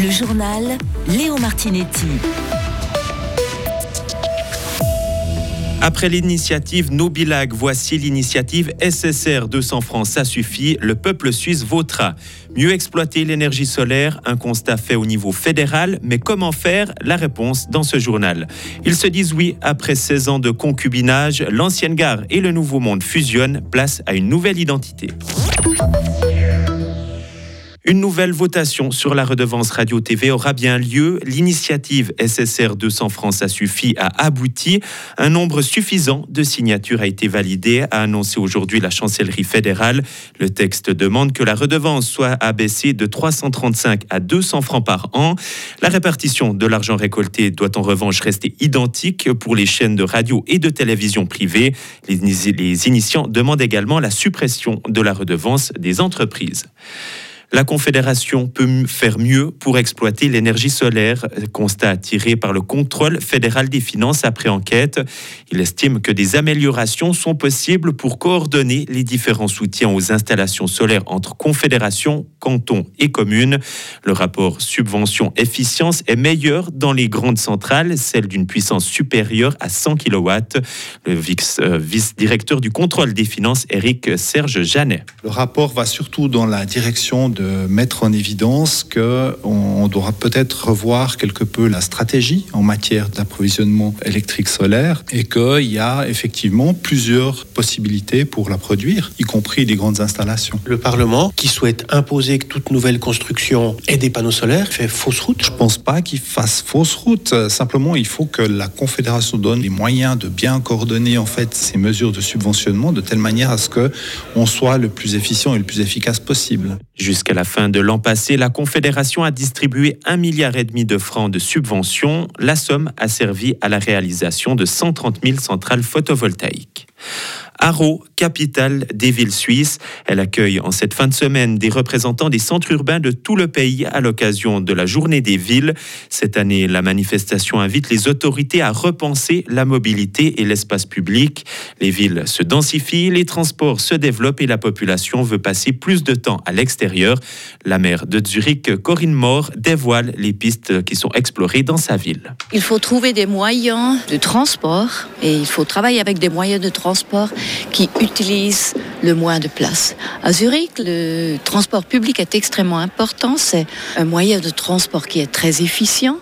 Le journal Léo Martinetti. Après l'initiative Nobilag, voici l'initiative SSR 200 francs, ça suffit, le peuple suisse votera. Mieux exploiter l'énergie solaire, un constat fait au niveau fédéral, mais comment faire? La réponse dans ce journal. Ils se disent oui, après 16 ans de concubinage, l'ancienne gare et le nouveau monde fusionnent, place à une nouvelle identité. Une nouvelle votation sur la redevance radio-TV aura bien lieu. L'initiative SSR 200 francs a suffi a abouti. Un nombre suffisant de signatures a été validé, a annoncé aujourd'hui la chancellerie fédérale. Le texte demande que la redevance soit abaissée de 335 à 200 francs par an. La répartition de l'argent récolté doit en revanche rester identique pour les chaînes de radio et de télévision privées. Les initiants demandent également la suppression de la redevance des entreprises. La Confédération peut faire mieux pour exploiter l'énergie solaire, constat tiré par le contrôle fédéral des finances après enquête. Il estime que des améliorations sont possibles pour coordonner les différents soutiens aux installations solaires entre confédérations, cantons et communes. Le rapport subvention-efficience est meilleur dans les grandes centrales, celles d'une puissance supérieure à 100 kW. Le euh, vice-directeur du contrôle des finances, Eric Serge Janet. Le rapport va surtout dans la direction mettre en évidence qu'on on doit peut-être revoir quelque peu la stratégie en matière d'approvisionnement électrique solaire et qu'il y a effectivement plusieurs possibilités pour la produire, y compris des grandes installations. Le Parlement, qui souhaite imposer que toute nouvelle construction ait des panneaux solaires, fait fausse route Je ne pense pas qu'il fasse fausse route. Simplement, il faut que la Confédération donne les moyens de bien coordonner en fait ces mesures de subventionnement de telle manière à ce que on soit le plus efficient et le plus efficace possible. Jusqu'à la fin de l'an passé, la Confédération a distribué un milliard et demi de francs de subventions. La somme a servi à la réalisation de 130 000 centrales photovoltaïques. Haro, capitale des villes suisses. Elle accueille en cette fin de semaine des représentants des centres urbains de tout le pays à l'occasion de la journée des villes. Cette année, la manifestation invite les autorités à repenser la mobilité et l'espace public. Les villes se densifient, les transports se développent et la population veut passer plus de temps à l'extérieur. La maire de Zurich, Corinne Moore, dévoile les pistes qui sont explorées dans sa ville. Il faut trouver des moyens de transport et il faut travailler avec des moyens de transport qui utilisent le moins de place. À Zurich, le transport public est extrêmement important. C'est un moyen de transport qui est très efficient.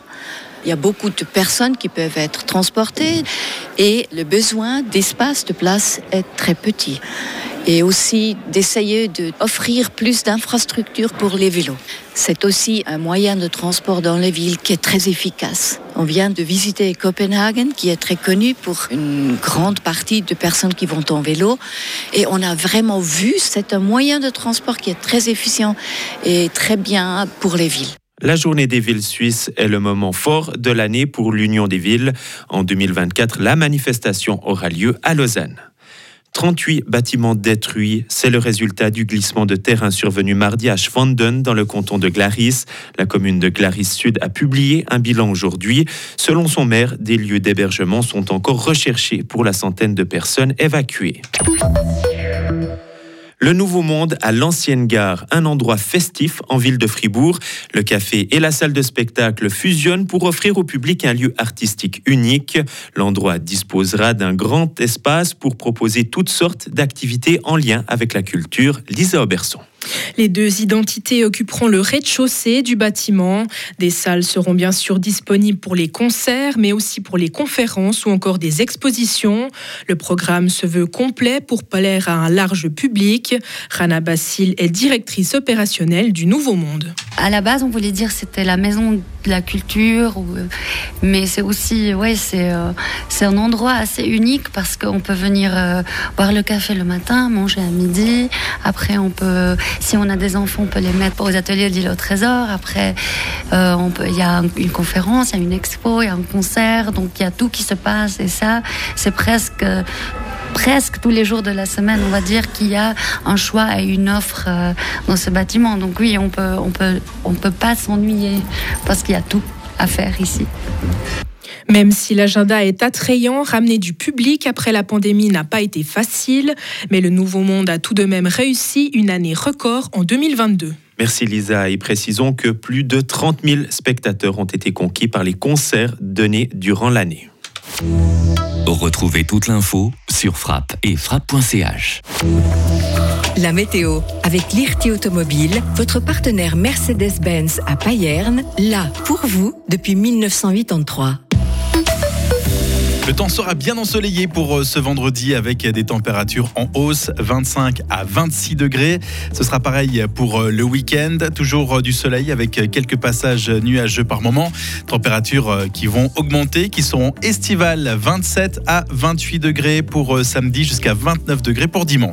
Il y a beaucoup de personnes qui peuvent être transportées et le besoin d'espace, de place est très petit et aussi d'essayer d'offrir plus d'infrastructures pour les vélos. C'est aussi un moyen de transport dans les villes qui est très efficace. On vient de visiter Copenhague, qui est très connu pour une grande partie de personnes qui vont en vélo. Et on a vraiment vu, c'est un moyen de transport qui est très efficient et très bien pour les villes. La journée des villes suisses est le moment fort de l'année pour l'Union des villes. En 2024, la manifestation aura lieu à Lausanne. 38 bâtiments détruits, c'est le résultat du glissement de terrain survenu mardi à Schwanden dans le canton de Glaris. La commune de Glaris Sud a publié un bilan aujourd'hui. Selon son maire, des lieux d'hébergement sont encore recherchés pour la centaine de personnes évacuées. Le Nouveau Monde à l'ancienne gare, un endroit festif en ville de Fribourg. Le café et la salle de spectacle fusionnent pour offrir au public un lieu artistique unique. L'endroit disposera d'un grand espace pour proposer toutes sortes d'activités en lien avec la culture. Lisa Auberson. Les deux identités occuperont le rez-de-chaussée du bâtiment. Des salles seront bien sûr disponibles pour les concerts, mais aussi pour les conférences ou encore des expositions. Le programme se veut complet pour plaire à un large public. Rana Bassil est directrice opérationnelle du Nouveau Monde. À la base, on voulait dire c'était la maison de la culture, mais c'est aussi, ouais, c'est euh, un endroit assez unique parce qu'on peut venir euh, boire le café le matin, manger à midi. Après, on peut si on a des enfants, on peut les mettre aux ateliers de l'île au trésor. Après, euh, il y a une conférence, il y a une expo, il y a un concert. Donc, il y a tout qui se passe. Et ça, c'est presque presque tous les jours de la semaine, on va dire qu'il y a un choix et une offre euh, dans ce bâtiment. Donc oui, on peut, on peut, on peut pas s'ennuyer parce qu'il y a tout à faire ici. Même si l'agenda est attrayant, ramener du public après la pandémie n'a pas été facile, mais le Nouveau Monde a tout de même réussi une année record en 2022. Merci Lisa et précisons que plus de 30 000 spectateurs ont été conquis par les concerts donnés durant l'année. Retrouvez toute l'info sur frappe et frappe.ch. La météo avec l'IRT Automobile, votre partenaire Mercedes-Benz à Payerne, là pour vous depuis 1983. Le temps sera bien ensoleillé pour euh, ce vendredi avec des températures en hausse, 25 à 26 degrés. Ce sera pareil pour euh, le week-end, toujours euh, du soleil avec quelques passages nuageux par moment. Températures qui vont augmenter, qui seront estivales, 27 à 28 degrés pour samedi jusqu'à 29 degrés pour dimanche.